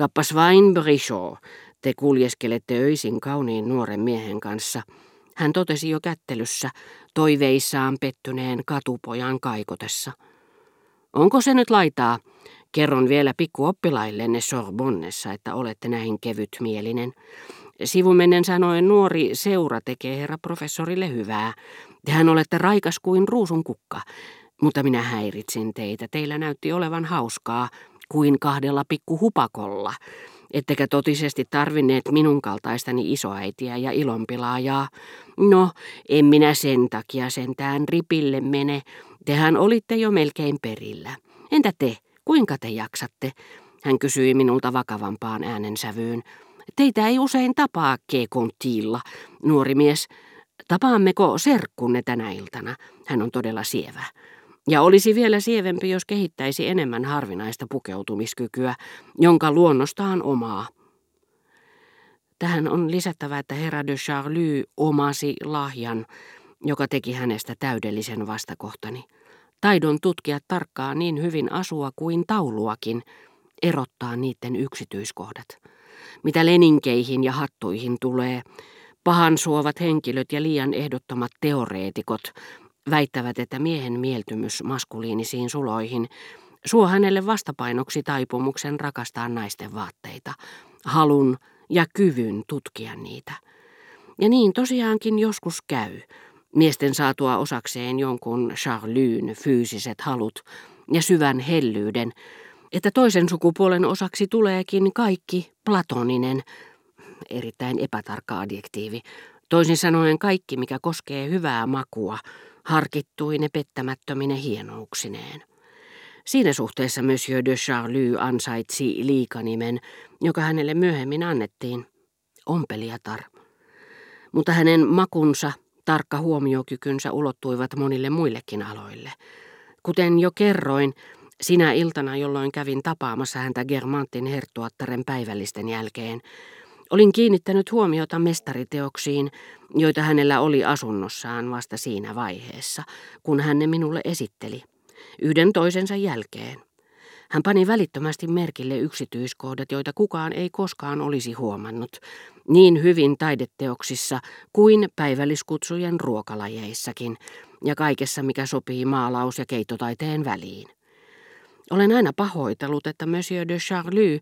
Kappas vain, Brichot, te kuljeskelette öisin kauniin nuoren miehen kanssa. Hän totesi jo kättelyssä, toiveissaan pettyneen katupojan kaikotessa. Onko se nyt laitaa? Kerron vielä pikkuoppilaillenne Sorbonnessa, että olette näin kevytmielinen. Sivumennen sanoen nuori seura tekee herra professorille hyvää. Tehän olette raikas kuin ruusun kukka. Mutta minä häiritsin teitä. Teillä näytti olevan hauskaa kuin kahdella pikkuhupakolla. Ettekä totisesti tarvinneet minun kaltaistani isoäitiä ja ilonpilaajaa. No, en minä sen takia sentään ripille mene. Tehän olitte jo melkein perillä. Entä te? Kuinka te jaksatte? Hän kysyi minulta vakavampaan äänensävyyn. Teitä ei usein tapaa kekontiilla, nuori mies. Tapaammeko serkkunne tänä iltana? Hän on todella sievä. Ja olisi vielä sievempi, jos kehittäisi enemmän harvinaista pukeutumiskykyä, jonka luonnostaan omaa. Tähän on lisättävä, että herra de Charlie omasi lahjan, joka teki hänestä täydellisen vastakohtani. Taidon tutkia tarkkaa niin hyvin asua kuin tauluakin, erottaa niiden yksityiskohdat. Mitä leninkeihin ja hattuihin tulee, pahan suovat henkilöt ja liian ehdottomat teoreetikot väittävät, että miehen mieltymys maskuliinisiin suloihin suo hänelle vastapainoksi taipumuksen rakastaa naisten vaatteita, halun ja kyvyn tutkia niitä. Ja niin tosiaankin joskus käy, miesten saatua osakseen jonkun Charlyyn fyysiset halut ja syvän hellyyden, että toisen sukupuolen osaksi tuleekin kaikki platoninen, erittäin epätarkka adjektiivi, toisin sanoen kaikki, mikä koskee hyvää makua, harkittuine pettämättömine hienouksineen. Siinä suhteessa Monsieur de Charlie ansaitsi liikanimen, joka hänelle myöhemmin annettiin, ompelijatar. Mutta hänen makunsa, tarkka huomiokykynsä ulottuivat monille muillekin aloille. Kuten jo kerroin, sinä iltana, jolloin kävin tapaamassa häntä Germantin herttuattaren päivällisten jälkeen, olin kiinnittänyt huomiota mestariteoksiin, joita hänellä oli asunnossaan vasta siinä vaiheessa, kun hän ne minulle esitteli, yhden toisensa jälkeen. Hän pani välittömästi merkille yksityiskohdat, joita kukaan ei koskaan olisi huomannut, niin hyvin taideteoksissa kuin päivälliskutsujen ruokalajeissakin ja kaikessa, mikä sopii maalaus- ja keittotaiteen väliin. Olen aina pahoitellut, että Monsieur de Charlie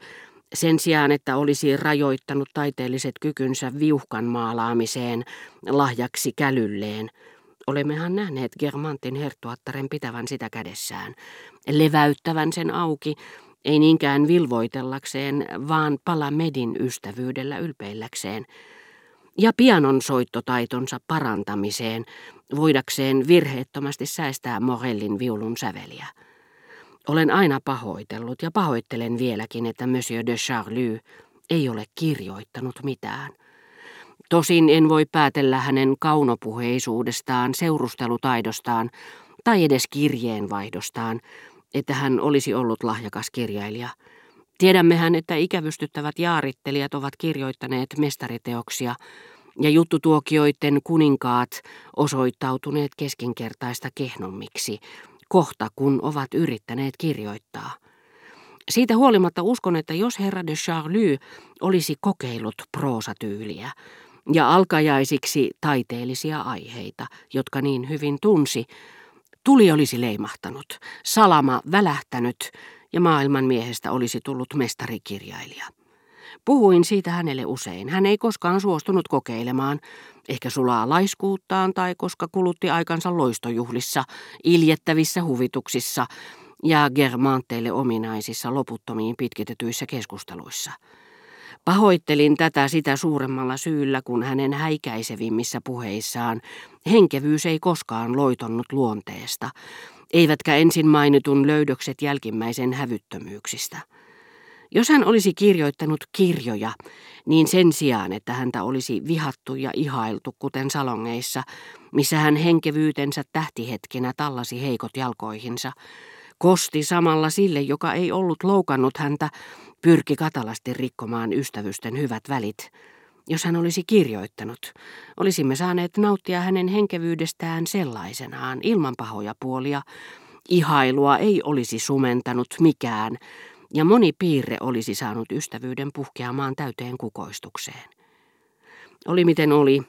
sen sijaan, että olisi rajoittanut taiteelliset kykynsä viuhkan maalaamiseen lahjaksi kälylleen, olemmehan nähneet Germantin herttuattaren pitävän sitä kädessään, leväyttävän sen auki, ei niinkään vilvoitellakseen, vaan palamedin ystävyydellä ylpeilläkseen, ja pianon soittotaitonsa parantamiseen, voidakseen virheettömästi säästää Morellin viulun säveliä. Olen aina pahoitellut ja pahoittelen vieläkin, että Monsieur de Charlie ei ole kirjoittanut mitään. Tosin en voi päätellä hänen kaunopuheisuudestaan, seurustelutaidostaan tai edes kirjeenvaihdostaan, että hän olisi ollut lahjakas kirjailija. Tiedämmehän, että ikävystyttävät jaarittelijat ovat kirjoittaneet mestariteoksia ja juttutuokioiden kuninkaat osoittautuneet keskinkertaista kehnommiksi, kohta kun ovat yrittäneet kirjoittaa. Siitä huolimatta uskon, että jos herra de Charlie olisi kokeillut proosatyyliä ja alkajaisiksi taiteellisia aiheita, jotka niin hyvin tunsi, tuli olisi leimahtanut, salama välähtänyt ja maailman miehestä olisi tullut mestarikirjailija. Puhuin siitä hänelle usein. Hän ei koskaan suostunut kokeilemaan, ehkä sulaa laiskuuttaan tai koska kulutti aikansa loistojuhlissa, iljettävissä huvituksissa ja germanteille ominaisissa loputtomiin pitkitetyissä keskusteluissa. Pahoittelin tätä sitä suuremmalla syyllä, kun hänen häikäisevimmissä puheissaan henkevyys ei koskaan loitonnut luonteesta, eivätkä ensin mainitun löydökset jälkimmäisen hävyttömyyksistä. Jos hän olisi kirjoittanut kirjoja, niin sen sijaan, että häntä olisi vihattu ja ihailtu, kuten salongeissa, missä hän henkevyytensä tähtihetkinä tallasi heikot jalkoihinsa, kosti samalla sille, joka ei ollut loukannut häntä, pyrki katalasti rikkomaan ystävysten hyvät välit. Jos hän olisi kirjoittanut, olisimme saaneet nauttia hänen henkevyydestään sellaisenaan, ilman pahoja puolia. Ihailua ei olisi sumentanut mikään, ja moni piirre olisi saanut ystävyyden puhkeamaan täyteen kukoistukseen. Oli miten oli,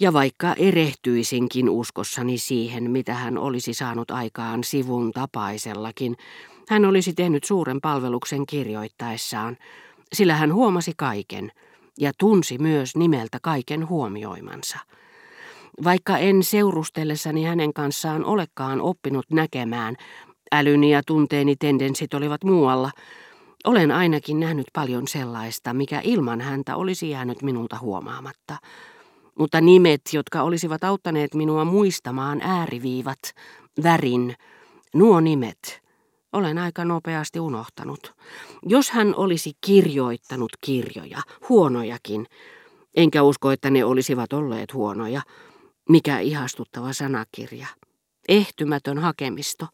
ja vaikka erehtyisinkin uskossani siihen, mitä hän olisi saanut aikaan sivun tapaisellakin, hän olisi tehnyt suuren palveluksen kirjoittaessaan, sillä hän huomasi kaiken ja tunsi myös nimeltä kaiken huomioimansa. Vaikka en seurustellessani hänen kanssaan olekaan oppinut näkemään, älyni ja tunteeni tendenssit olivat muualla, olen ainakin nähnyt paljon sellaista, mikä ilman häntä olisi jäänyt minulta huomaamatta. Mutta nimet, jotka olisivat auttaneet minua muistamaan ääriviivat, värin, nuo nimet, olen aika nopeasti unohtanut. Jos hän olisi kirjoittanut kirjoja, huonojakin, enkä usko, että ne olisivat olleet huonoja, mikä ihastuttava sanakirja, ehtymätön hakemisto.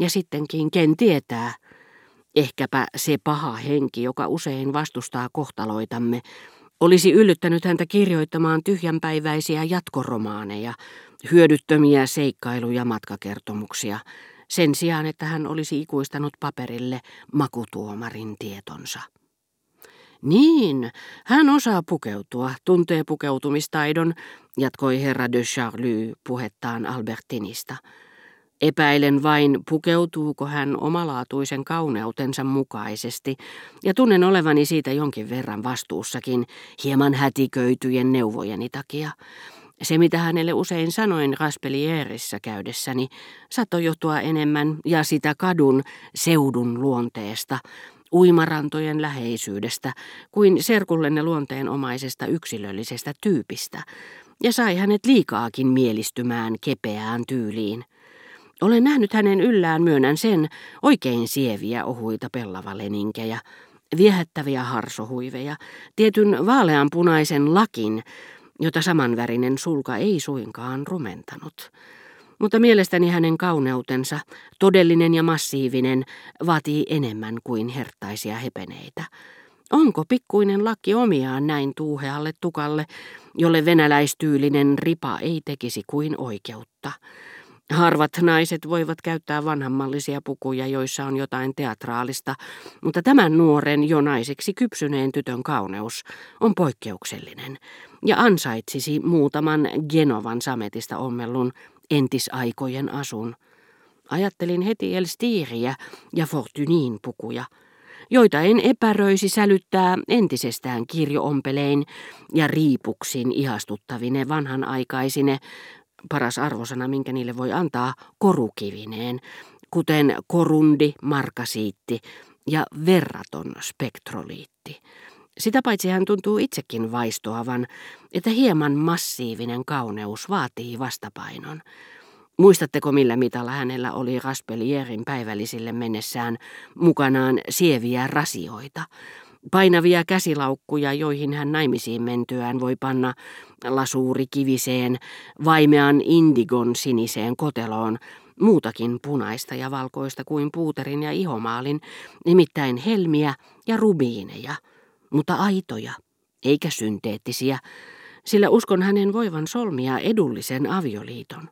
Ja sittenkin, ken tietää, ehkäpä se paha henki, joka usein vastustaa kohtaloitamme, olisi yllyttänyt häntä kirjoittamaan tyhjänpäiväisiä jatkoromaaneja, hyödyttömiä seikkailuja matkakertomuksia, sen sijaan, että hän olisi ikuistanut paperille makutuomarin tietonsa. Niin, hän osaa pukeutua, tuntee pukeutumistaidon, jatkoi herra de Charlie puhettaan Albertinista. Epäilen vain, pukeutuuko hän omalaatuisen kauneutensa mukaisesti, ja tunnen olevani siitä jonkin verran vastuussakin, hieman hätiköityjen neuvojeni takia. Se, mitä hänelle usein sanoin Raspelierissä käydessäni, saattoi johtua enemmän ja sitä kadun seudun luonteesta, uimarantojen läheisyydestä, kuin serkullenne luonteenomaisesta yksilöllisestä tyypistä, ja sai hänet liikaakin mielistymään kepeään tyyliin. Olen nähnyt hänen yllään myönnän sen oikein sieviä ohuita pellavaleninkejä, viehättäviä harsohuiveja, tietyn vaaleanpunaisen lakin, jota samanvärinen sulka ei suinkaan rumentanut. Mutta mielestäni hänen kauneutensa, todellinen ja massiivinen, vaatii enemmän kuin herttaisia hepeneitä. Onko pikkuinen lakki omiaan näin tuuhealle tukalle, jolle venäläistyylinen ripa ei tekisi kuin oikeutta? Harvat naiset voivat käyttää vanhammallisia pukuja, joissa on jotain teatraalista, mutta tämän nuoren jo naiseksi kypsyneen tytön kauneus on poikkeuksellinen ja ansaitsisi muutaman Genovan sametista ommellun entisaikojen asun. Ajattelin heti Elstiiriä ja Fortunin pukuja, joita en epäröisi sälyttää entisestään kirjoompelein ja riipuksin ihastuttavine vanhanaikaisine paras arvosana, minkä niille voi antaa, korukivineen, kuten korundi, markasiitti ja verraton spektroliitti. Sitä paitsi hän tuntuu itsekin vaistoavan, että hieman massiivinen kauneus vaatii vastapainon. Muistatteko millä mitalla hänellä oli Raspelierin päivällisille mennessään mukanaan sieviä rasioita? Painavia käsilaukkuja, joihin hän naimisiin mentyään voi panna lasuurikiviseen, vaimean indigon siniseen koteloon, muutakin punaista ja valkoista kuin puuterin ja ihomaalin, nimittäin helmiä ja rubiineja, mutta aitoja, eikä synteettisiä, sillä uskon hänen voivan solmia edullisen avioliiton.